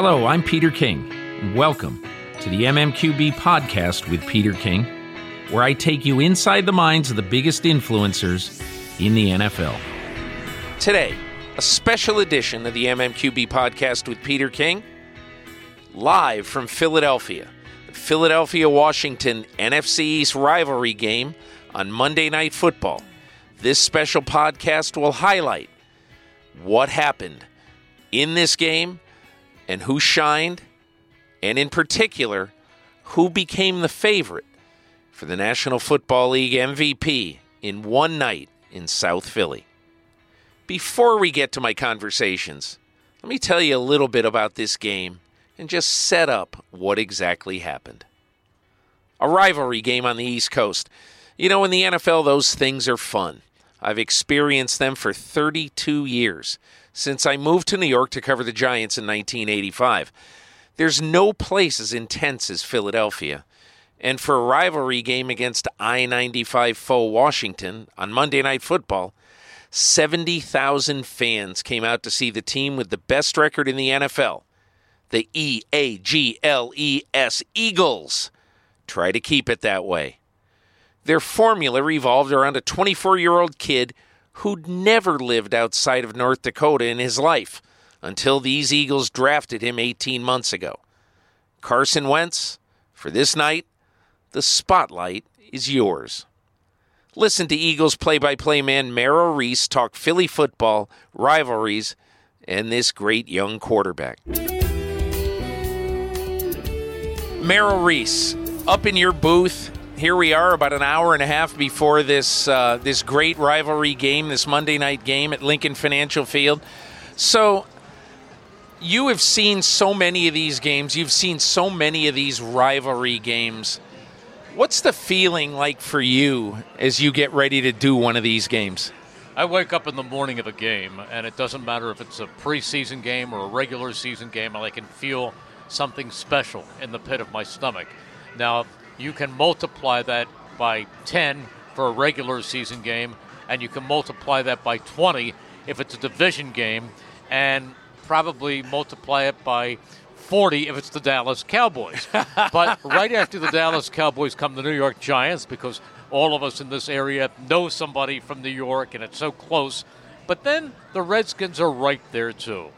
Hello, I'm Peter King, welcome to the MMQB podcast with Peter King, where I take you inside the minds of the biggest influencers in the NFL. Today, a special edition of the MMQB podcast with Peter King, live from Philadelphia. The Philadelphia Washington NFC East rivalry game on Monday Night Football. This special podcast will highlight what happened in this game and who shined, and in particular, who became the favorite for the National Football League MVP in one night in South Philly. Before we get to my conversations, let me tell you a little bit about this game and just set up what exactly happened. A rivalry game on the East Coast. You know, in the NFL, those things are fun. I've experienced them for 32 years since I moved to New York to cover the Giants in 1985. There's no place as intense as Philadelphia. And for a rivalry game against I 95 foe Washington on Monday Night Football, 70,000 fans came out to see the team with the best record in the NFL, the E A G L E S Eagles. Try to keep it that way. Their formula revolved around a 24 year old kid who'd never lived outside of North Dakota in his life until these Eagles drafted him 18 months ago. Carson Wentz, for this night, the spotlight is yours. Listen to Eagles play by play man Merrill Reese talk Philly football, rivalries, and this great young quarterback. Merrill Reese, up in your booth, here we are about an hour and a half before this uh, this great rivalry game, this Monday night game at Lincoln Financial Field. So you have seen so many of these games. You've seen so many of these rivalry games. What's the feeling like for you as you get ready to do one of these games? I wake up in the morning of a game, and it doesn't matter if it's a preseason game or a regular season game, I can feel something special in the pit of my stomach. Now, you can multiply that by 10 for a regular season game, and you can multiply that by 20 if it's a division game, and probably multiply it by 40 if it's the Dallas Cowboys. but right after the Dallas Cowboys come the New York Giants because all of us in this area know somebody from New York and it's so close. But then the Redskins are right there too.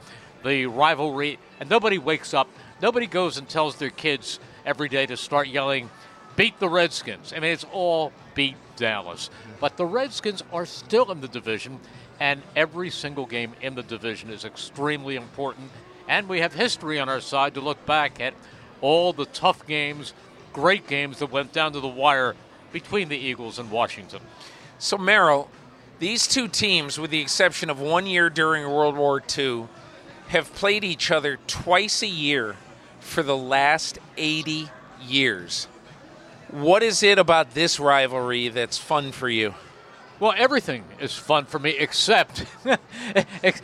The rivalry, and nobody wakes up, nobody goes and tells their kids every day to start yelling, beat the Redskins. I mean, it's all beat Dallas. But the Redskins are still in the division, and every single game in the division is extremely important. And we have history on our side to look back at all the tough games, great games that went down to the wire between the Eagles and Washington. So, Merrill, these two teams, with the exception of one year during World War II, have played each other twice a year for the last 80 years. What is it about this rivalry that's fun for you? Well, everything is fun for me except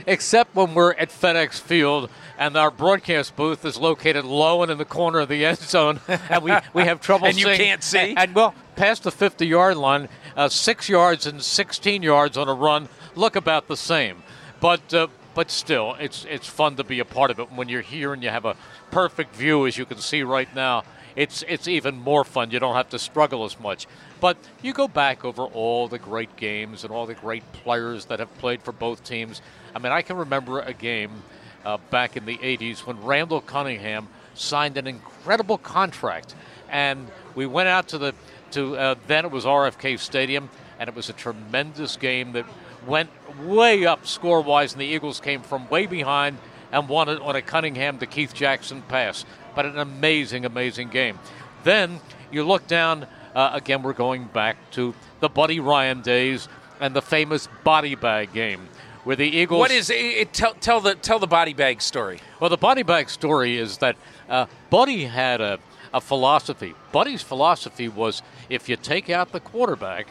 except when we're at FedEx Field and our broadcast booth is located low and in the corner of the end zone, and we, we have trouble and seeing. you can't see. And, and well, past the 50 yard line, uh, six yards and 16 yards on a run look about the same, but. Uh, but still, it's it's fun to be a part of it when you're here and you have a perfect view, as you can see right now it's it's even more fun. You don't have to struggle as much. But you go back over all the great games and all the great players that have played for both teams. I mean, I can remember a game uh, back in the 80s when Randall Cunningham signed an incredible contract. And we went out to the, to uh, then it was RFK Stadium, and it was a tremendous game that went way up score wise, and the Eagles came from way behind and won it on a Cunningham to Keith Jackson pass. But an amazing, amazing game. Then you look down, uh, again, we're going back to the Buddy Ryan days and the famous body bag game where the Eagles. What is it? Tell, tell the tell the body bag story. Well, the body bag story is that uh, Buddy had a, a philosophy. Buddy's philosophy was if you take out the quarterback,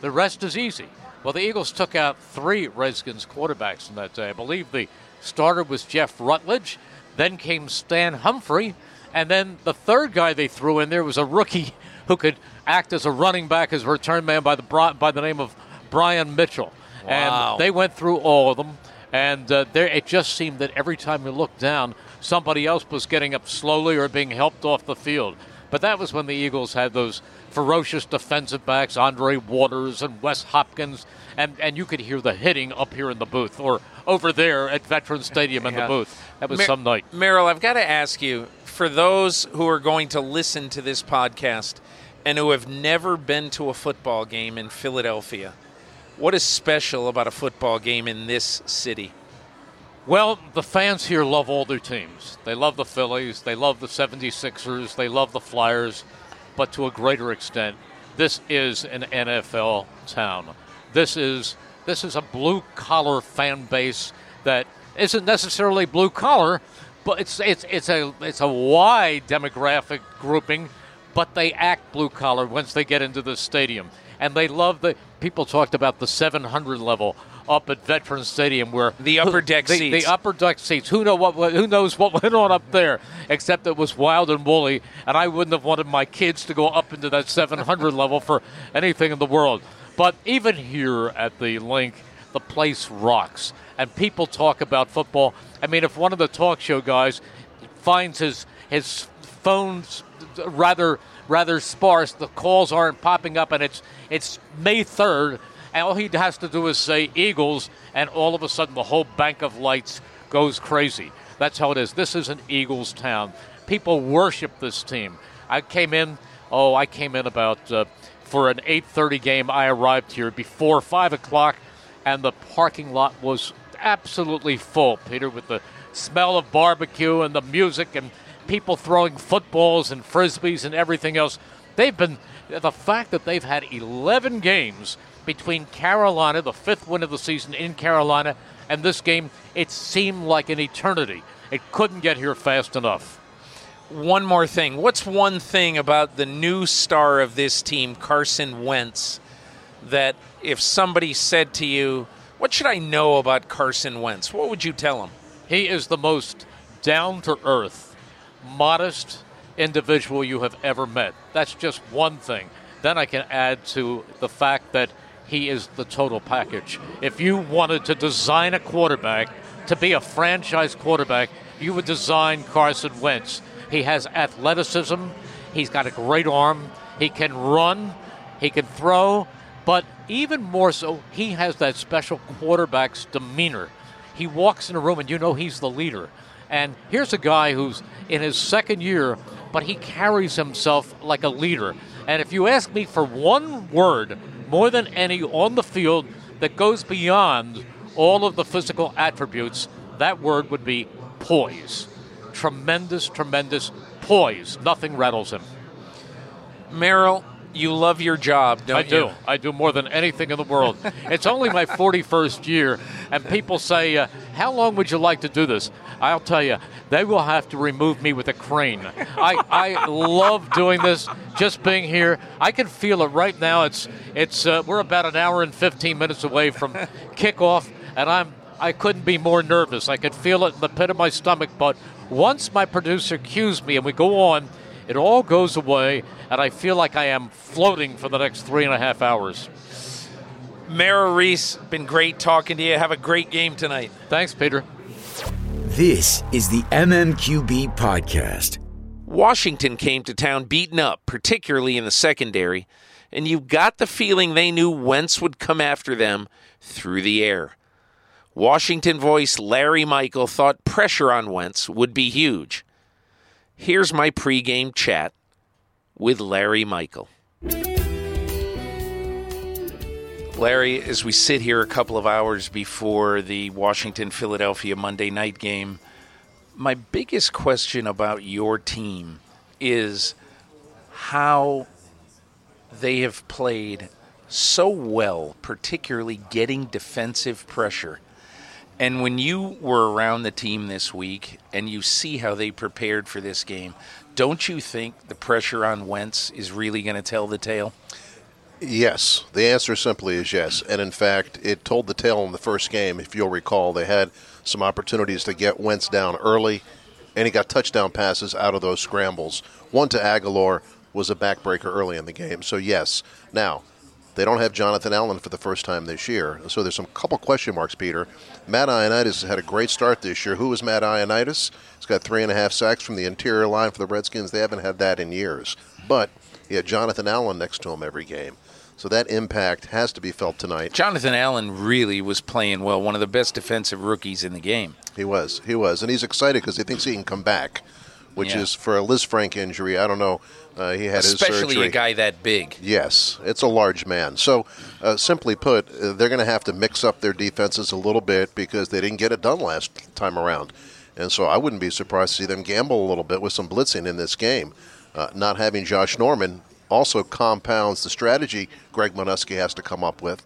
the rest is easy. Well, the Eagles took out three Redskins quarterbacks in that day. I believe the starter was Jeff Rutledge, then came Stan Humphries, and then the third guy they threw in there was a rookie who could act as a running back, as a return man by the by the name of Brian Mitchell. Wow. And they went through all of them, and uh, there it just seemed that every time you looked down, somebody else was getting up slowly or being helped off the field. But that was when the Eagles had those ferocious defensive backs, Andre Waters and Wes Hopkins, and, and you could hear the hitting up here in the booth or over there at Veterans Stadium in Yeah. the booth. That was Mer- some night. Merrill, I've got to ask you for those who are going to listen to this podcast and who have never been to a football game in Philadelphia, what is special about a football game in this city? Well, the fans here love all their teams. They love the Phillies, they love the 76ers, they love the Flyers, but to a greater extent, this is an NFL town. This is this is a blue collar fan base that isn't necessarily blue collar, but it's it's it's a it's a wide demographic grouping, but they act blue collar once they get into the stadium. And they love the people talked about the 700 level up at Veterans Stadium where The upper deck the, seats. The upper deck seats. Who know what? Who knows what went on up there? Except it was wild and woolly, and I wouldn't have wanted my kids to go up into that 700 level for anything in the world. But even here at the link, the place rocks, and people talk about football. I mean, if one of the talk show guys finds his his phone's rather rather sparse, the calls aren't popping up, and it's it's May 3rd and all he has to do is say Eagles, and all of a sudden the whole bank of lights goes crazy. That's how it is. This is an Eagles town. People worship this team. I came in. Oh, I came in about uh, for an 8:30 game. I arrived here before five o'clock, and the parking lot was absolutely full. Peter, with the smell of barbecue and the music and people throwing footballs and frisbees and everything else. They've been the fact that they've had 11 games between Carolina, the fifth win of the season in Carolina, and this game, it seemed like an eternity. It couldn't get here fast enough. One more thing. What's one thing about the new star of this team, Carson Wentz, that if somebody said to you, What should I know about Carson Wentz? What would you tell him? He is the most down to earth, modest individual you have ever met. That's just one thing. Then I can add to the fact that he is the total package. If you wanted to design a quarterback to be a franchise quarterback, you would design Carson Wentz. He has athleticism, he's got a great arm, he can run, he can throw, but even more so, he has that special quarterback's demeanor. He walks in a room and you know he's the leader. And here's a guy who's in his second year, but he carries himself like a leader. And if you ask me for one word more than any on the field that goes beyond all of the physical attributes, that word would be poise. Tremendous, tremendous poise. Nothing rattles him. Merrill, you love your job, don't I you? do. I do more than anything in the world. it's only my 41st year, and people say, uh, How long would you like to do this? I'll tell you, they will have to remove me with a crane. I, I love doing this, just being here. I can feel it right now. It's, it's, uh, we're about an hour and 15 minutes away from kickoff, and I'm, I couldn't be more nervous. I could feel it in the pit of my stomach, but once my producer cues me and we go on, it all goes away, and I feel like I am floating for the next three and a half hours. Merrill Reese, been great talking to you. Have a great game tonight. Thanks, Peter. This is the MMQB podcast. Washington came to town beaten up, particularly in the secondary, and you got the feeling they knew Wentz would come after them through the air. Washington voice Larry Michael thought pressure on Wentz would be huge. Here's my pregame chat with Larry Michael. Larry, as we sit here a couple of hours before the Washington Philadelphia Monday night game, my biggest question about your team is how they have played so well, particularly getting defensive pressure. And when you were around the team this week and you see how they prepared for this game, don't you think the pressure on Wentz is really going to tell the tale? Yes. The answer simply is yes. And in fact, it told the tale in the first game. If you'll recall, they had some opportunities to get Wentz down early, and he got touchdown passes out of those scrambles. One to Agholor was a backbreaker early in the game. So, yes. Now, they don't have Jonathan Allen for the first time this year. So there's some couple question marks, Peter. Matt Ioannidis had a great start this year. Who was Matt Ioannidis? He's got three and a half sacks from the interior line for the Redskins. They haven't had that in years. But he had Jonathan Allen next to him every game. So that impact has to be felt tonight. Jonathan Allen really was playing well, one of the best defensive rookies in the game. He was. He was. And he's excited because he thinks he can come back, which Yeah. is for a Lisfranc injury. I don't know. Uh, he had his Especially a guy that big. Yes, it's a large man. So, uh, simply put, uh, they're going to have to mix up their defenses a little bit because they didn't get it done last time around. And so I wouldn't be surprised to see them gamble a little bit with some blitzing in this game. Uh, not having Josh Norman also compounds the strategy Greg Manusky has to come up with.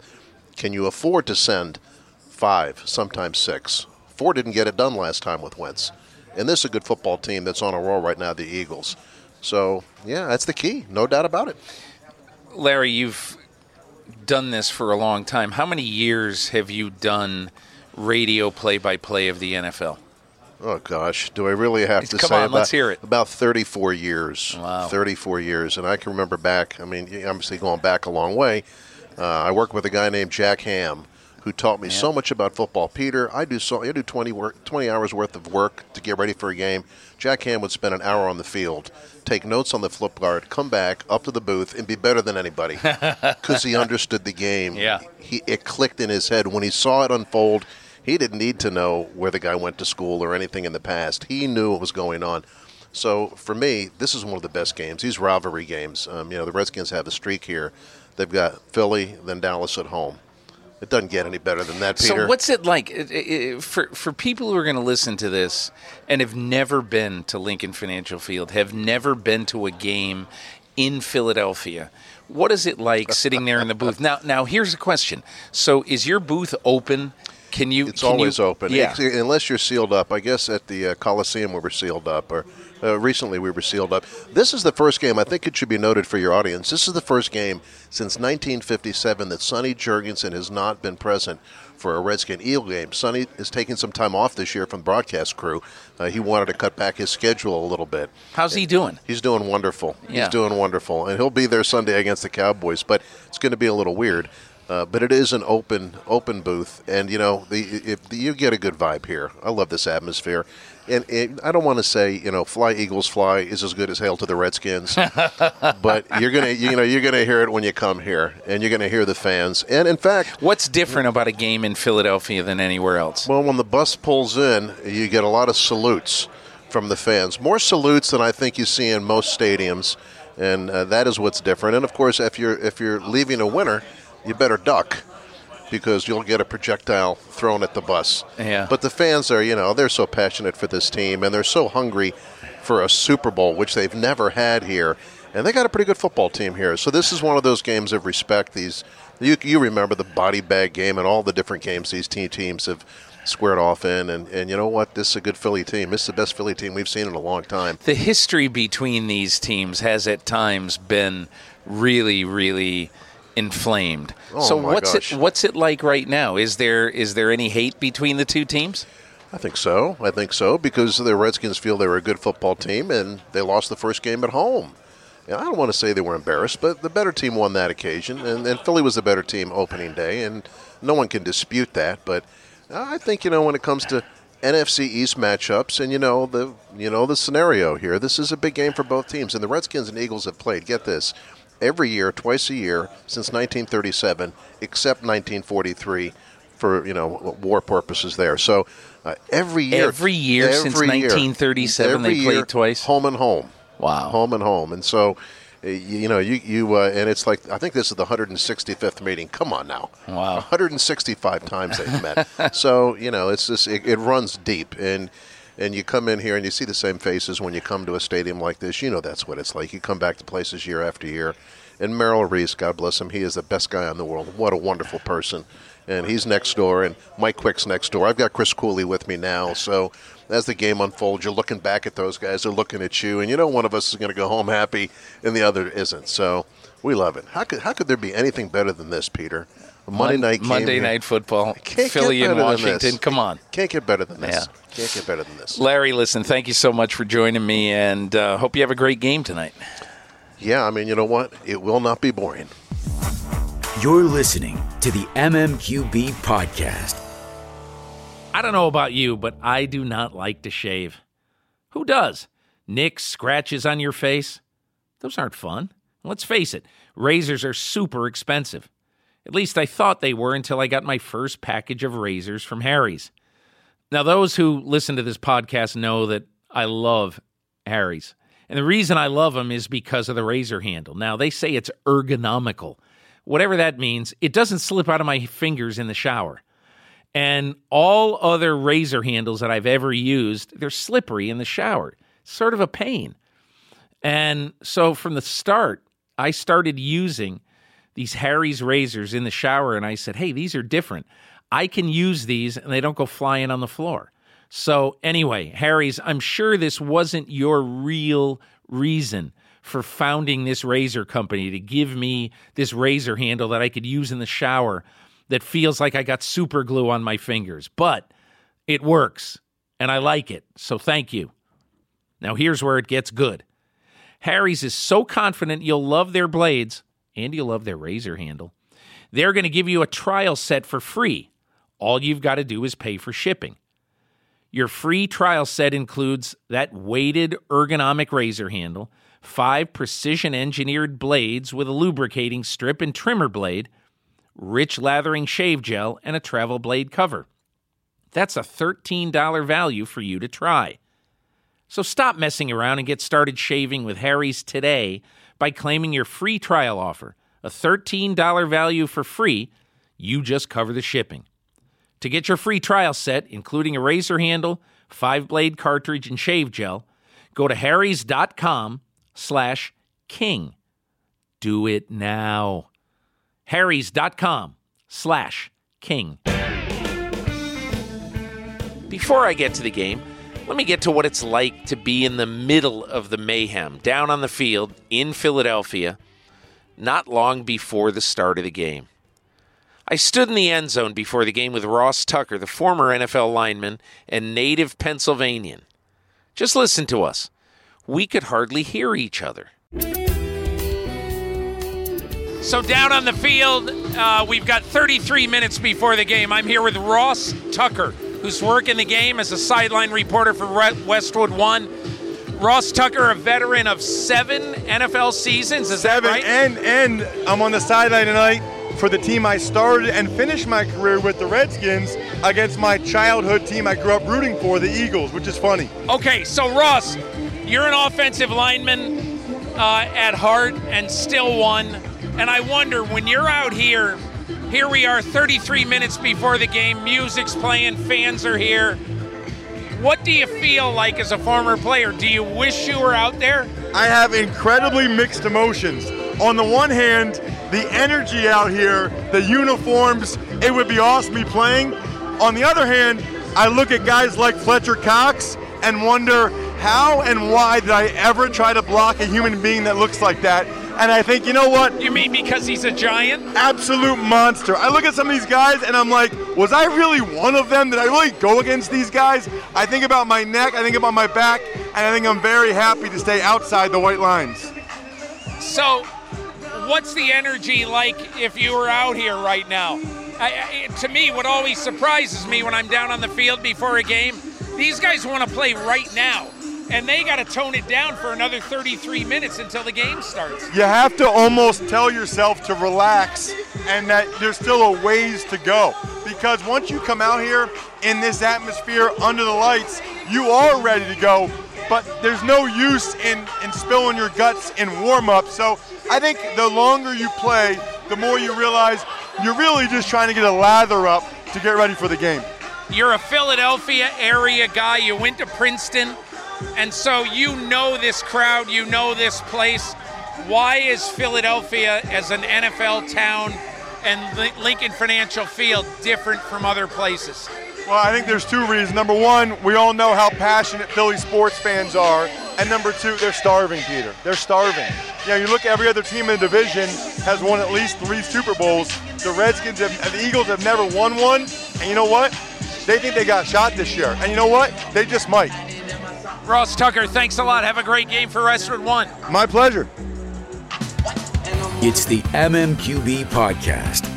Can you afford to send five, sometimes six? Four didn't get it done last time with Wentz. And this is a good football team that's on a roll right now, the Eagles. So, yeah, that's the key. No doubt about it. Larry, you've done this for a long time. How many years have you done radio play by play of the NFL? Oh gosh, do I really have to Come say on, about, let's hear it. about 34 years. Wow. 34 years, and I can remember back. I mean, obviously going back a long way. Uh, I worked with a guy named Jack Ham, who taught me so much about football. Peter, I do so I do 20 work 20 hours worth of work to get ready for a game. Jack Ham would spend an hour on the field, take notes on the flip guard, come back up to the booth, and be better than anybody because he understood the game. Yeah. he it clicked in his head when he saw it unfold. He didn't need to know where the guy went to school or anything in the past. He knew what was going on. So for me, this is one of the best games. These rivalry games. Um, you know, the Redskins have a streak here. They've got Philly, then Dallas at home. It doesn't get any better than that, Peter. So what's it like It- it- it- for for people who are going to listen to this and have never been to Lincoln Financial Field, have never been to a game in Philadelphia? What is it like sitting there in the booth? Now, now here's a question. So, is your booth open? Can you? It's can always you- open, Yeah. Unless you're sealed up. I guess at the uh, Coliseum we were sealed up, or uh, recently we were sealed up. This is the first game. I think it should be noted for your audience. This is the first game since 1957 that Sonny Jurgensen has not been present for a Redskin Eel game. Sonny is taking some time off this year from the broadcast crew. Uh, he wanted to cut back his schedule a little bit. How's he doing? He's doing wonderful. Yeah. He's doing wonderful, and he'll be there Sunday against the Cowboys. But it's going to be a little weird. Uh, but it is an open open booth, and you know the, if you get a good vibe here. I love this atmosphere, and, and I don't want to say you know "Fly Eagles Fly" is as good as "Hail to the Redskins," but you're gonna you know you're gonna hear it when you come here, and you're gonna hear the fans. And in fact, What's different about a game in Philadelphia than anywhere else? well, when the bus pulls in, you get a lot of salutes from the fans. More salutes than I think you see in most stadiums, and uh, that is what's different. And of course, if you're if you're leaving a winner, you better duck because you'll get a projectile thrown at the bus. Yeah. But the fans are, you know, they're so passionate for this team, and they're so hungry for a Super Bowl, which they've never had here. And they got a pretty good football team here. So this is one of those games of respect. These you you remember the body bag game and all the different games these team teams have squared off in. And, and you know what? This is a good Philly team. This is the best Philly team we've seen in a long time. the history between these teams has at times been really, really inflamed. Oh, so what's gosh. it what's it like right now? Is there is there any hate between the two teams? I think so. I think so because the Redskins feel they were a good football team and they lost the first game at home. And I don't want to say they were embarrassed, but the better team won that occasion, and, and Philly was the better team opening day, and no one can dispute that. But I think you know when it comes to NFC East matchups, and you know the you know the scenario here. This is a big game for both teams, and the Redskins and Eagles have played. Get this, every year, twice a year since 1937, except 1943 for you know war purposes there. So uh, every year, Every year since year, 1937 every they played year, twice? home and home. Wow. home and home, and so. You you know, you you uh, and it's like I think this is the 165th meeting. Come on now, Wow. 165 times they've met. so you know, it's just it, it runs deep, and and you come in here and you see the same faces when you come to a stadium like this. You know that's what it's like. You come back to places year after year, and Merrill Reese, God bless him, he is the best guy in the world. What a wonderful person, and he's next door, and Mike Quick's next door. I've got Chris Cooley with me now, so. As the game unfolds, you're looking back at those guys. They're looking at you, and you know one of us is going to go home happy, and the other isn't. So we love it. How could how could there be anything better than this, Peter? A Monday Mon- night game Monday here. night football. Can't Philly get and better than this. Washington. Come on. Can't get better than this. Yeah. Can't get better than this. Larry, listen, thank you so much for joining me, and uh, hope you have a great game tonight. Yeah, I mean, you know what? It will not be boring. You're listening to the MMQB podcast. I don't know about you, but I do not like to shave. Who does? Nicks, scratches on your face? Those aren't fun. Let's face it, razors are super expensive. At least I thought they were until I got my first package of razors from Harry's. Now, those who listen to this podcast know that I love Harry's. And the reason I love them is because of the razor handle. Now, they say it's ergonomical. Whatever that means, it doesn't slip out of my fingers in the shower. And all other razor handles that I've ever used, they're slippery in the shower. Sort of a pain. And so from the start, I started using these Harry's razors in the shower and I said, "Hey, these are different. I can use these and they don't go flying on the floor." So anyway, Harry's, I'm sure this wasn't your real reason for founding this razor company to give me this razor handle that I could use in the shower that feels like I got super glue on my fingers, but it works and I like it. So thank you. Now here's where it gets good. Harry's is so confident you'll love their blades and you'll love their razor handle. They're going to give you a trial set for free. All you've got to do is pay for shipping. Your free trial set includes that weighted ergonomic razor handle, five precision engineered blades with a lubricating strip and trimmer blade, rich lathering shave gel, and a travel blade cover. That's a $13 value for you to try. So stop messing around and get started shaving with Harry's today by claiming your free trial offer, a $13 value for free. You just cover the shipping. To get your free trial set, including a razor handle, five blade cartridge, and shave gel, go to harrys.com slash king. Do it now. harrys.com slash king. Before I get to the game, let me get to what it's like to be in the middle of the mayhem down on the field in Philadelphia not long before the start of the game. I stood in the end zone before the game with Ross Tucker, the former NFL lineman and native Pennsylvanian. Just listen to us. We could hardly hear each other. So, down on the field, uh, we've got 33 minutes before the game. I'm here with Ross Tucker, who's working the game as a sideline reporter for Westwood One. Ross Tucker, a veteran of seven NFL seasons, is seven, that right? and and I'm on the sideline tonight for the team I started and finished my career with, the Redskins, against my childhood team I grew up rooting for, the Eagles, which is funny. Okay, so Ross, you're an offensive lineman uh, at heart and still one. And I wonder when you're out here, here we are 33 minutes before the game, music's playing, fans are here. What do you feel like as a former player? Do you wish you were out there? I have incredibly mixed emotions. On the one hand, the energy out here, the uniforms, it would be awesome me playing. On the other hand, I look at guys like Fletcher Cox and wonder how and why did I ever try to block a human being that looks like that? And I think, you know what? You mean because he's a giant? Absolute monster. I look at some of these guys and I'm like, was I really one of them? Did I really go against these guys? I think about my neck, I think about my back, and I think I'm very happy to stay outside the white lines. So, what's the energy like if you were out here right now? I, I, to me, what always surprises me when I'm down on the field before a game, these guys want to play right now. And they got to tone it down for another 33 minutes until the game starts. You have to almost tell yourself to relax and that there's still a ways to go. because once you come out here in this atmosphere under the lights, you are ready to go. But there's no use in, in spilling your guts in warm up. So I think the longer you play, the more you realize you're really just trying to get a lather up to get ready for the game. You're a Philadelphia area guy. You went to Princeton, and so you know this crowd, you know this place. Why is Philadelphia, as an NFL town, and Lincoln Financial Field different from other places? Well, I think there's two reasons. Number one, we all know how passionate Philly sports fans are. And number two, they're starving, Peter. They're starving. You know, you look at every other team in the division has won at least three Super Bowls. The Redskins have, and the Eagles have never won one. And you know what? They think they got shot this year. And you know what? They just might. Ross Tucker, thanks a lot. Have a great game for Westwood One. My pleasure. It's the MMQB podcast.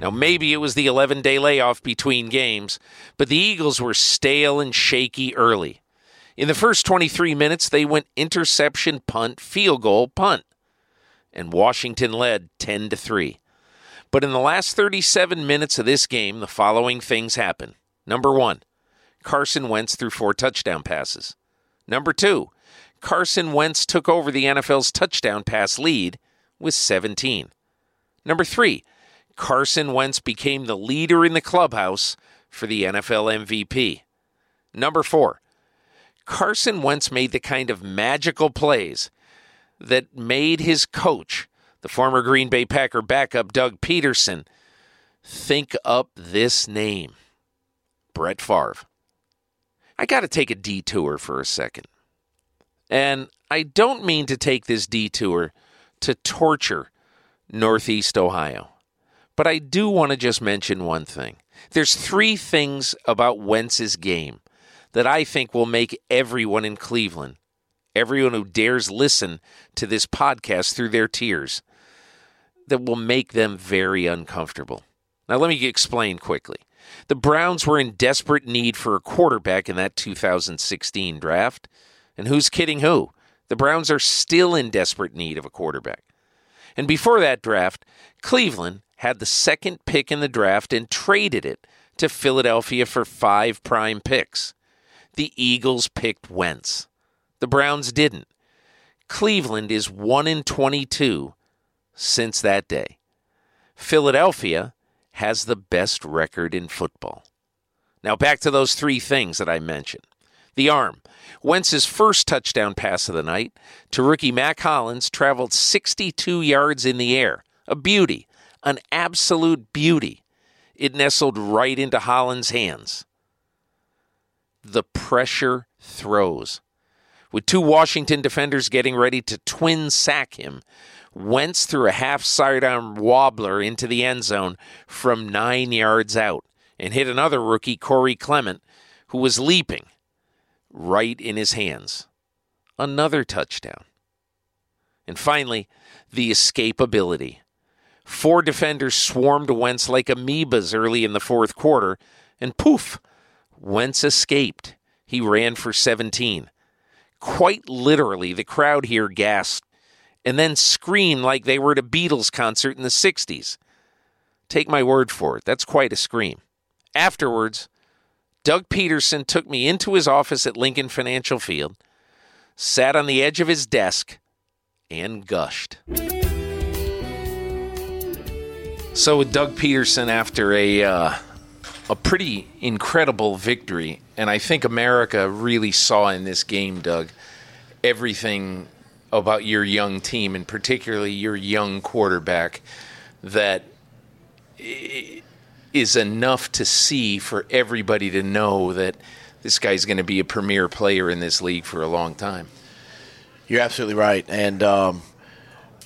Now, maybe it was the 11 day layoff between games, but the Eagles were stale and shaky early. In the first 23 minutes, they went interception, punt, field goal, punt, and Washington led 10 to 3. But in the last 37 minutes of this game, the following things happened. Number one, Carson Wentz threw four touchdown passes. Number two, Carson Wentz took over the NFL's touchdown pass lead with 17. Number three, Carson Wentz became the leader in the clubhouse for the NFL MVP. Number four, Carson Wentz made the kind of magical plays that made his coach the former Green Bay Packer backup Doug Pederson, think up this name Brett Favre. I got to take a detour for a second. And I don't mean to take this detour to torture Northeast Ohio. But I do want to just mention one thing. There's three things about Wentz's game that I think will make everyone in Cleveland, everyone who dares listen to this podcast through their tears, that will make them very uncomfortable. Now, let me explain quickly. The Browns were in desperate need for a quarterback in that 2016 draft. And who's kidding who? The Browns are still in desperate need of a quarterback. And before that draft, Cleveland had the second pick in the draft and traded it to Philadelphia for five prime picks. The Eagles picked Wentz. The Browns didn't. Cleveland is 1 in 22 since that day. Philadelphia has the best record in football. Now, back to those three things that I mentioned. The arm. Wentz's first touchdown pass of the night to rookie Mack Hollins traveled 62 yards in the air. A beauty, an absolute beauty. It nestled right into Hollins' hands. The pressure throws. With two Washington defenders getting ready to twin sack him, Wentz threw a half sidearm wobbler into the end zone from nine yards out and hit another rookie, Corey Clement, who was leaping right in his hands. Another touchdown. And finally, the escapability. Four defenders swarmed Wentz like amoebas early in the fourth quarter, and poof, Wentz escaped. He ran for 17. Quite literally, the crowd here gasped and then scream like they were at a Beatles concert in the 60s. Take my word for it, that's quite a scream. Afterwards, Doug Pederson took me into his office at Lincoln Financial Field, sat on the edge of his desk, and gushed. So, with Doug Pederson, after a uh, a pretty incredible victory, and I think America really saw in this game, Doug, everything about your young team and particularly your young quarterback that is enough to see for everybody to know that this guy's going to be a premier player in this league for a long time. You're absolutely right, and um,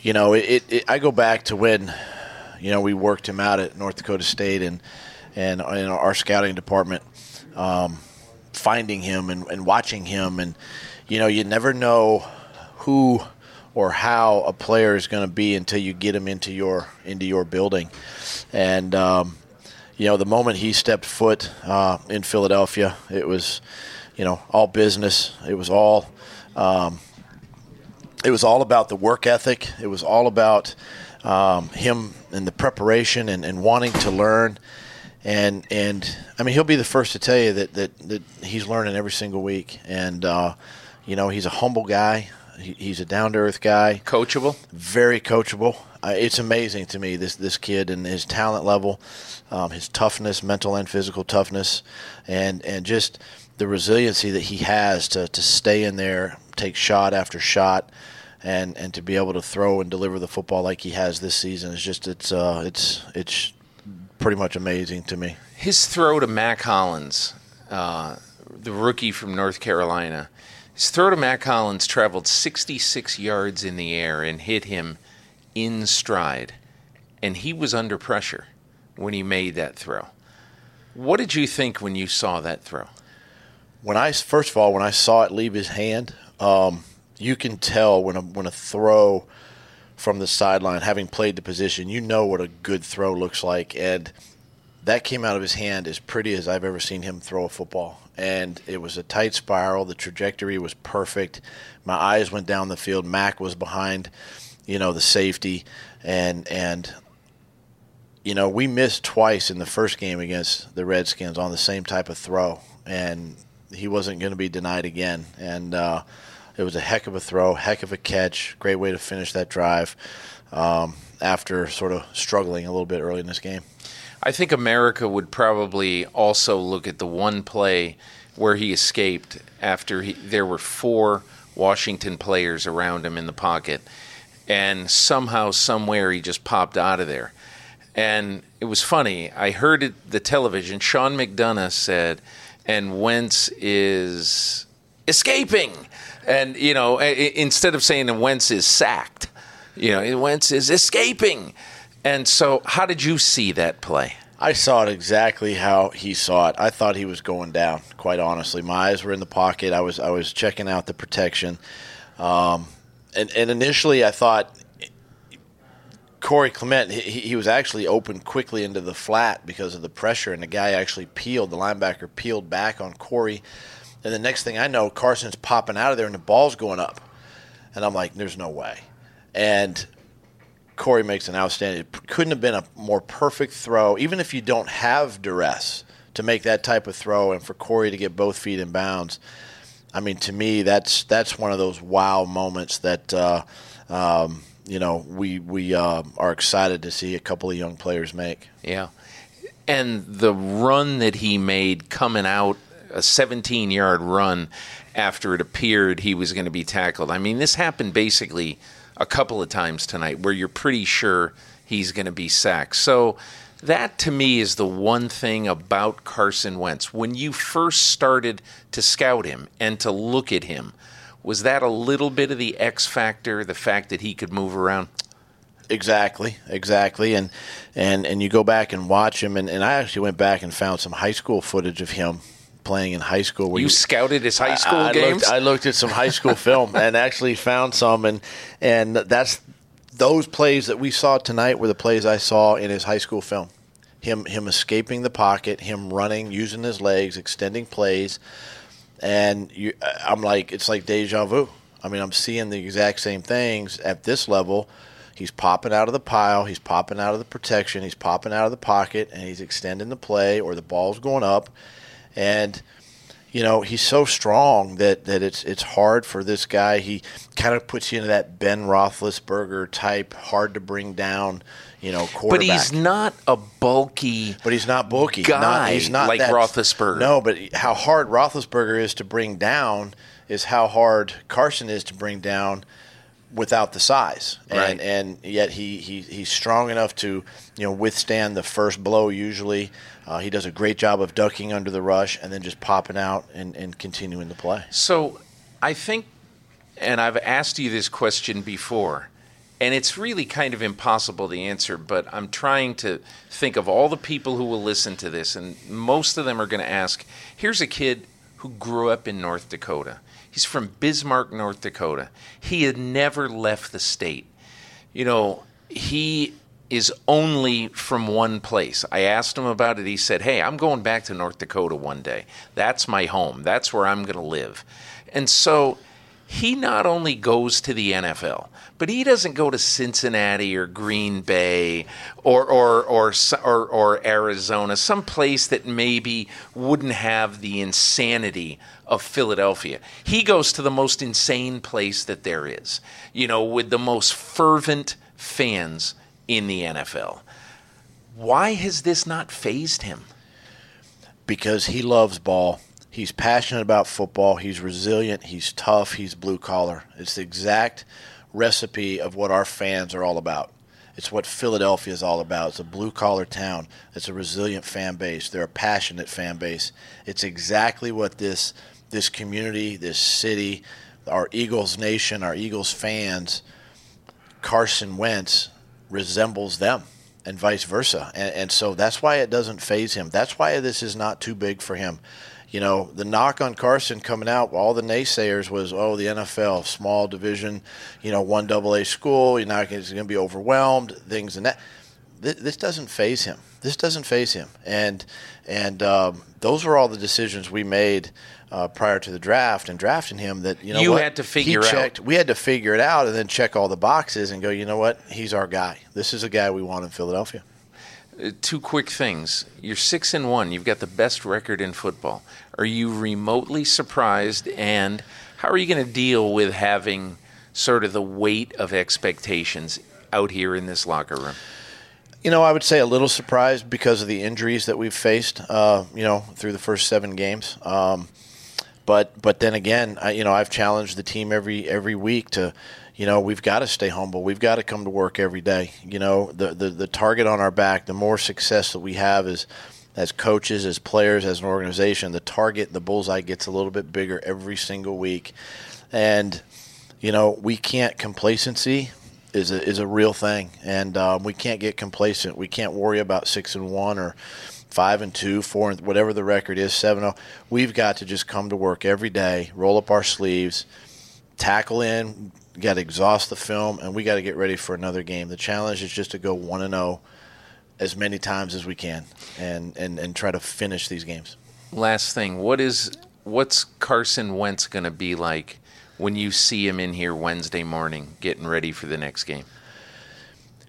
you know, it, it, I go back to when you know we worked him out at North Dakota State and and our scouting department, um, finding him and, and watching him, and you know, you never know who or how a player is going to be until you get him into your into your building. And um, you know, the moment he stepped foot uh, in Philadelphia, it was you know all business. It was all um, it was all about the work ethic. It was all about um, him and the preparation and, and wanting to learn. And and I mean, he'll be the first to tell you that that, that he's learning every single week. And uh, you know, he's a humble guy. He, he's a down to earth guy. Coachable. Very coachable. Uh, it's amazing to me this this kid and his talent level, um, his toughness, mental and physical toughness, and and just the resiliency that he has to, to stay in there, take shot after shot, and, and to be able to throw and deliver the football like he has this season is just it's uh, it's it's pretty much amazing to me. His throw to Mack Hollins, uh, the rookie from North Carolina, his throw to Mack Hollins traveled 66 yards in the air and hit him in stride, and he was under pressure when he made that throw. What did you think when you saw that throw? when I first of all when I saw it leave his hand, um, you can tell when a when a throw from the sideline, having played the position, you know what a good throw looks like, and that came out of his hand as pretty as I've ever seen him throw a football. And it was a tight spiral. The trajectory was perfect. My eyes went down the field. Mack was behind, you know, the safety, and and you know we missed twice in the first game against the Redskins on the same type of throw, and he wasn't going to be denied again. And uh, it was a heck of a throw, heck of a catch, great way to finish that drive um, after sort of struggling a little bit early in this game. I think America would probably also look at the one play where he escaped after he, there were four Washington players around him in the pocket, and somehow, somewhere, he just popped out of there. And it was funny. I heard it the television. Sean McDonough said and Wentz is escaping. And, you know, instead of saying "And Wentz is sacked, you know, Wentz is escaping. And so, how did you see that play? I saw it exactly how he saw it. I thought he was going down. Quite honestly, my eyes were in the pocket. I was I was checking out the protection, um, and and initially I thought Corey Clement, he, he, was actually open quickly into the flat because of the pressure, and the guy actually peeled, the linebacker peeled back on Corey. And the next thing I know, Carson's popping out of there and the ball's going up. And I'm like, there's no way. And Corey makes an outstanding, it couldn't have been a more perfect throw, even if you don't have duress to make that type of throw and for Corey to get both feet in bounds. I mean, to me, that's that's one of those wow moments that uh, um, you know, we we uh, are excited to see a couple of young players make. Yeah, and the run that he made coming out, a 17 yard run after it appeared he was going to be tackled. I mean, this happened basically a couple of times tonight where you're pretty sure he's going to be sacked. So that to me is the one thing about Carson Wentz. When you first started to scout him and to look at him, was that a little bit of the X factor, the fact that he could move around? Exactly, exactly. And and and you go back and watch him and, and I actually went back and found some high school footage of him playing in high school. Where you, you scouted his high school I, I games? Looked, I looked at some high school film and actually found some and and that's those plays that we saw tonight were the plays I saw in his high school film. Him him escaping the pocket, him running, using his legs, extending plays and you, I'm like, it's like deja vu. I mean, I'm seeing the exact same things at this level. He's popping out of the pile, he's popping out of the protection, he's popping out of the pocket, and he's extending the play, or the ball's going up, and you know he's so strong that, that it's it's hard for this guy. He kind of puts you into that Ben Roethlisberger type, hard to bring down you know, quarterback. But he's not a bulky. But he's not bulky. Guy not, he's not like that, Roethlisberger. No, but how hard Roethlisberger is to bring down is how hard Carson is to bring down without the size. And right. and yet he, he he's strong enough to you know withstand the first blow. Usually, uh, he does a great job of ducking under the rush and then just popping out and, and continuing the play. So, I think, and I've asked you this question before and it's really kind of impossible to answer, but I'm trying to think of all the people who will listen to this, and most of them are going to ask here's a kid who grew up in North Dakota. He's from Bismarck, North Dakota. He had never left the state. You know, he is only from one place. I asked him about it. He said, Hey, I'm going back to North Dakota one day. That's my home. That's where I'm going to live. And so he not only goes to the NFL, but he doesn't go to Cincinnati or Green Bay or or or or, or Arizona, some place that maybe wouldn't have the insanity of Philadelphia. He goes to the most insane place that there is, you know, with the most fervent fans in the NFL. Why has this not fazed him? Because he loves ball. He's passionate about football. He's resilient. He's tough. He's blue collar. It's the exact recipe of what our fans are all about. It's what Philadelphia is all about. It's a blue collar town. It's a resilient fan base. They're a passionate fan base. It's exactly what this this community, this city, our Eagles nation, our Eagles fans, Carson Wentz resembles them and vice versa. And, and so that's why it doesn't faze him. That's why this is not too big for him you know, the knock on Carson coming out, all the naysayers was, oh, the NFL, small division, you know, one double A school, you're not going to be overwhelmed, things and that. This, this doesn't faze him. This doesn't faze him. And and um, those were all the decisions we made uh, prior to the draft and drafting him. That you know, you what? had to figure he checked, out. We had to figure it out and then check all the boxes and go. You know what? He's our guy. This is a guy we want in Philadelphia. Uh, two quick things. You're six and one. You've got the best record in football. Are you remotely surprised? And how are you going to deal with having sort of the weight of expectations out here in this locker room? You know, I would say a little surprised because of the injuries that we've faced. Uh, you know, through the first seven games. Um, but but then again, I, you know, I've challenged the team every every week to you know, we've got to stay humble. We've got to come to work every day. You know, the, the, the target on our back, the more success that we have is as coaches, as players, as an organization, the target, the bullseye gets a little bit bigger every single week. And, you know, we can't, complacency is a, is a real thing. And um, we can't get complacent. We can't worry about six and one or five and two, four and whatever the record is, seven. Oh. We've got to just come to work every day, roll up our sleeves, tackle in, got to exhaust the film, and we got to get ready for another game. The challenge is just to go one and zero as many times as we can and, and, and try to finish these games. Last thing, what is what's Carson Wentz going to be like when you see him in here Wednesday morning getting ready for the next game?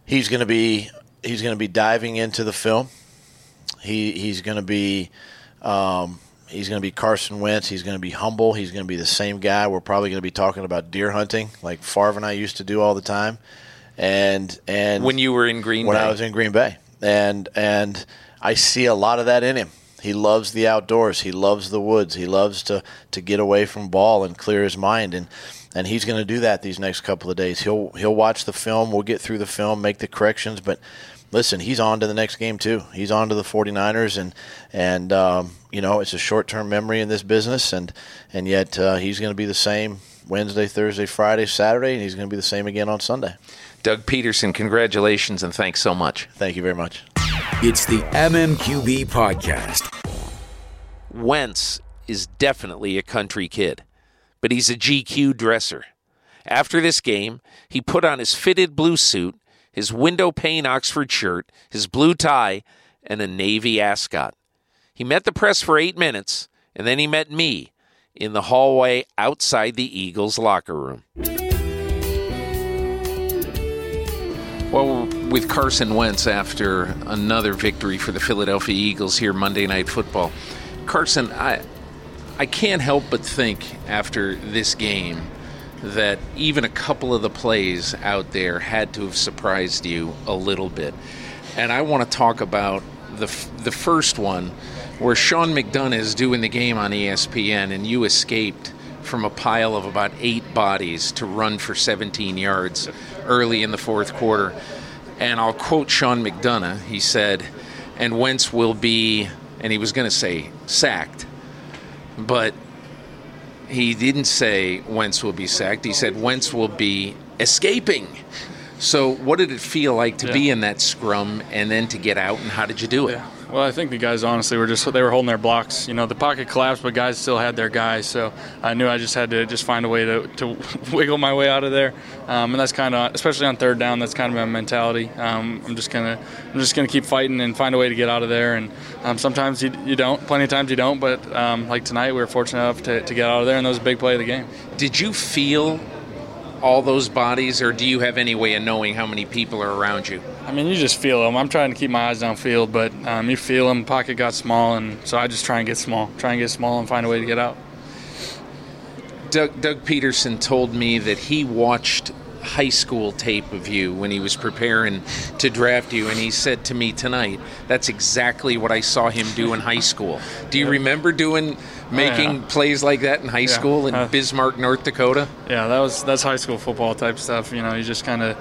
He's going to be he's going to be diving into the film. He he's going to be um, he's going to be Carson Wentz. He's going to be humble. He's going to be the same guy. We're probably going to be talking about deer hunting, like Favre and I used to do all the time. And and when you were in Green Bay when Bay. I was in Green Bay, and and I see a lot of that in him. He loves the outdoors. He loves the woods. He loves to to get away from ball and clear his mind. And and he's going to do that these next couple of days. He'll he'll watch the film. We'll get through the film, make the corrections. But listen, he's on to the next game too. He's on to the 49ers, and and um, you know it's a short term memory in this business, and and yet uh, he's going to be the same Wednesday, Thursday, Friday, Saturday, and he's going to be the same again on Sunday. Doug Pederson, congratulations and thanks so much. Thank you very much. It's the MMQB podcast. Wentz is definitely a country kid, but he's a GQ dresser. After this game, he put on his fitted blue suit, his window pane Oxford shirt, his blue tie, and a Navy ascot. He met the press for eight minutes, and then he met me in the hallway outside the Eagles locker room. Well, with Carson Wentz after another victory for the Philadelphia Eagles here Monday Night Football, Carson, I I can't help but think after this game that even a couple of the plays out there had to have surprised you a little bit. And I want to talk about the the first one where Sean McDonough is doing the game on ESPN and you escaped from a pile of about eight bodies to run for 17 yards early in the fourth quarter. And I'll quote Sean McDonough. He said, and Wentz will be, and he was going to say sacked, but he didn't say Wentz will be sacked. He said Wentz will be escaping. So, what did it feel like to Yeah. be in that scrum and then to get out, and how did you do it? Yeah, Well, I think the guys honestly were just they were holding their blocks. You know, the pocket collapsed, but guys still had their guys. So I knew I just had to just find a way to, to wiggle my way out of there. Um, and that's kind of, especially on third down, that's kind of my mentality. Um, I'm just gonna I'm just gonna keep fighting and find a way to get out of there. And um, sometimes you, you, don't, plenty of times you don't. But um, like tonight, we were fortunate enough to, to get out of there, and that was a big play of the game. Did you feel all those bodies, or do you have any way of knowing how many people are around you? I mean, you just feel them. I'm trying to keep my eyes downfield, but um, you feel them. Pocket got small, and so I just try and get small, try and get small, and find a way to get out. Doug, Doug Pederson told me that he watched high school tape of you when he was preparing to draft you, and he said to me tonight, "That's exactly what I saw him do in high school." Do you remember doing making Oh, yeah. plays like that in high Yeah. school in Uh, Bismarck, North Dakota? Yeah, that was that's high school football type stuff. You know, you just kind of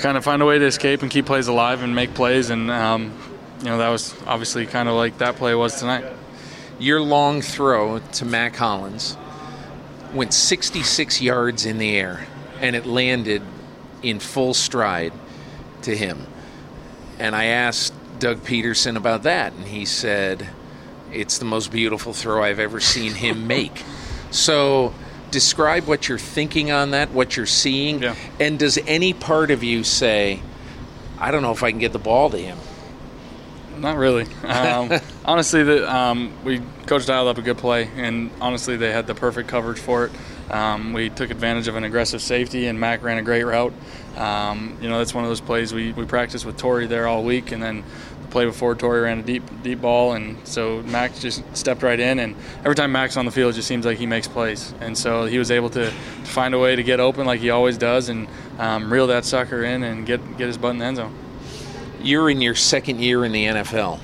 kind of find a way to escape and keep plays alive and make plays, and um, you know that was obviously kind of like that play was tonight. Your long throw to Mack Hollins went 66 yards in the air, and it landed in full stride to him. And I asked Doug Pederson about that, and he said, It's the most beautiful throw I've ever seen him make. So, describe what you're thinking on that, what you're seeing, Yeah. and does any part of you say, I don't know if I can get the ball to him? Not really. Um, honestly, the, um, we coach dialed up a good play, and honestly, they had the perfect coverage for it. Um, we took advantage of an aggressive safety, and Mack ran a great route. Um, you know, that's one of those plays we, we practiced with Torrey there all week, and then the play before Torrey ran a deep deep ball, and so Max just stepped right in. And every time Mack's on the field, it just seems like he makes plays, and so he was able to, to find a way to get open like he always does, and um, reel that sucker in and get get his butt in the end zone. You're in your second year in the NFL.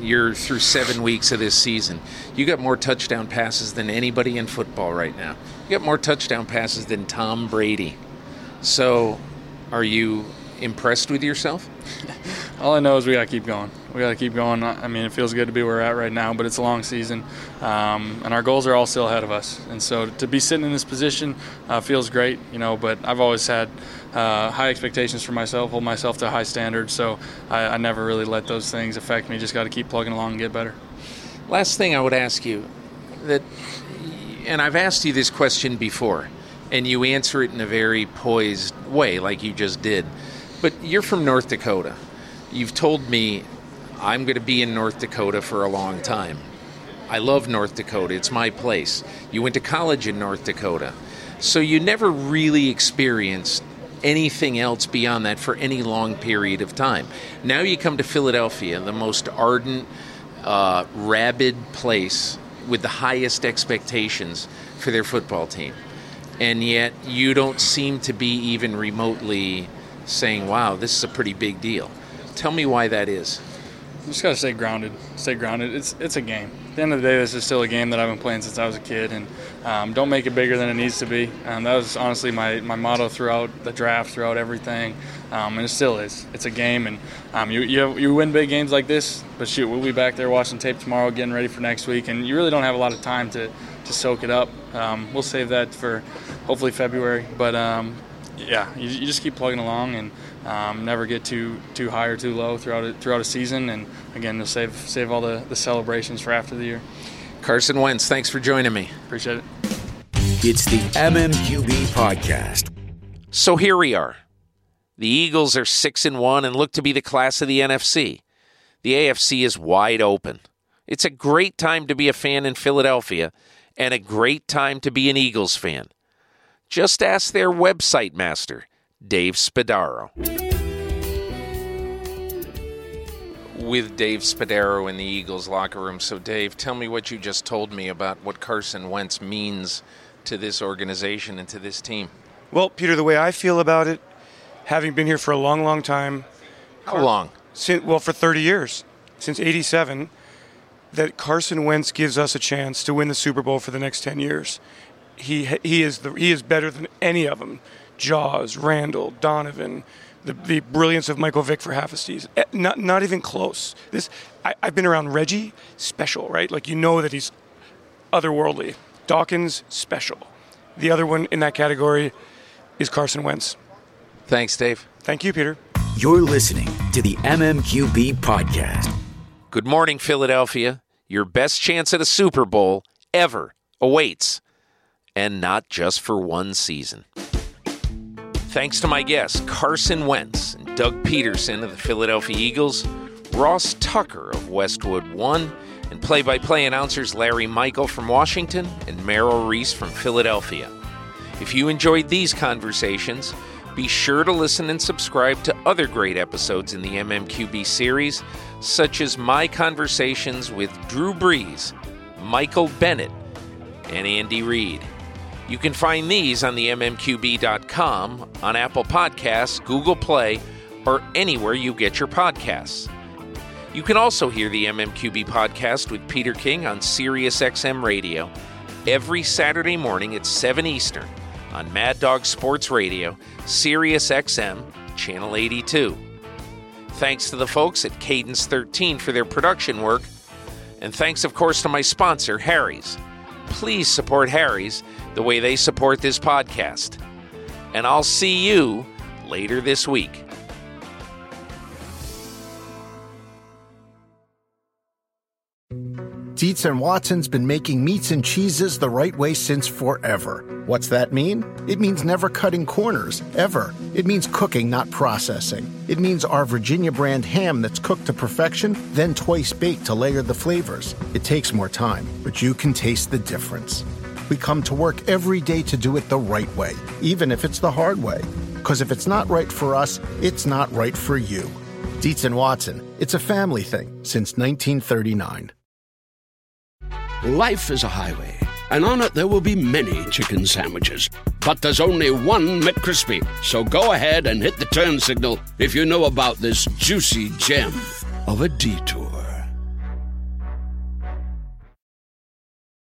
You're through seven weeks of this season. You got more touchdown passes than anybody in football right now. You got more touchdown passes than Tom Brady. So, are you impressed with yourself? All I know is we got to keep going. We got to keep going. I mean, it feels good to be where we're at right now, but it's a long season, um, and our goals are all still ahead of us. And so to be sitting in this position uh, feels great, you know. But I've always had uh, high expectations for myself, hold myself to high standards. So I, I never really let those things affect me. Just got to keep plugging along and get better. Last thing I would ask you that, and I've asked you this question before, and you answer it in a very poised way, like you just did. But you're from North Dakota. You've told me I'm going to be in North Dakota for a long time. I love North Dakota. It's my place. You went to college in North Dakota. So you never really experienced anything else beyond that for any long period of time. Now you come to Philadelphia, the most ardent, uh, rabid place with the highest expectations for their football team. And yet you don't seem to be even remotely saying, wow, this is a pretty big deal. Tell me why that is. just gotta stay grounded. Stay grounded. It's it's a game. At the end of the day, this is still a game that I've been playing since I was a kid, and um, don't make it bigger than it needs to be. And that was honestly my, my motto throughout the draft, throughout everything, um, and it still is. It's a game, and um, you you, have, you win big games like this, but shoot, we'll be back there watching tape tomorrow, getting ready for next week, and you really don't have a lot of time to to soak it up. Um, we'll save that for hopefully February, but um, yeah, you, you just keep plugging along and um, never get too too high or too low throughout it, throughout a season. And again, you'll save save all the, the celebrations for after the year. Carson Wentz, thanks for joining me. Appreciate it. It's the MMQB podcast. So here we are. The Eagles are 6 and 1 and look to be the class of the NFC. The AFC is wide open. It's a great time to be a fan in Philadelphia and a great time to be an Eagles fan. Just ask their website master, Dave Spadaro. With Dave Spadaro in the Eagles locker room. So, Dave, tell me what you just told me about what Carson Wentz means to this organization and to this team. Well, Peter, the way I feel about it, having been here for a long, long time, How long? since, well, for 30 years, since 87, that Carson Wentz gives us a chance to win the Super Bowl for the next 10 years. He, he, is, the, he is better than any of them. Jaws, Randall, Donovan, the, the brilliance of Michael Vick for half a season. Eh, Not, not even close. This I, I've been around Reggie, special, right? Like you know that he's otherworldly. Dawkins, special. The other one in that category is Carson Wentz. Thanks, Dave. Thank you, Peter. You're listening to the MMQB podcast. Good morning, Philadelphia. Your best chance at a Super Bowl ever awaits, and not just for one season. Thanks to my guests, Carson Wentz and Doug Pederson of the Philadelphia Eagles, Ross Tucker of Westwood One, and play by play announcers Larry Michael from Washington and Merrill Reese from Philadelphia. If you enjoyed these conversations, be sure to listen and subscribe to other great episodes in the MMQB series, such as my conversations with Drew Brees, Michael Bennett, and Andy Reid. You can find these on the MMQB.com, on Apple Podcasts, Google Play, or anywhere you get your podcasts. You can also hear the MMQB podcast with Peter King on SiriusXM Radio every Saturday morning at 7 Eastern on Mad Dog Sports Radio, SiriusXM, Channel 82. Thanks to the folks at Cadence 13 for their production work, and thanks, of course, to my sponsor, Harry's. Please support Harry's the way they support this podcast. And I'll see you later this week. Dietz and Watson's been making meats and cheeses the right way since forever. What's that mean? It means never cutting corners, ever. It means cooking, not processing. It means our Virginia brand ham that's cooked to perfection, then twice baked to layer the flavors. It takes more time, but you can taste the difference. We come to work every day to do it the right way, even if it's the hard way. Because if it's not right for us, it's not right for you. Dietz and Watson, it's a family thing since 1939. Life is a highway, and on it there will be many chicken sandwiches. But there's only one McCrispy. So go ahead and hit the turn signal if you know about this juicy gem of a detour.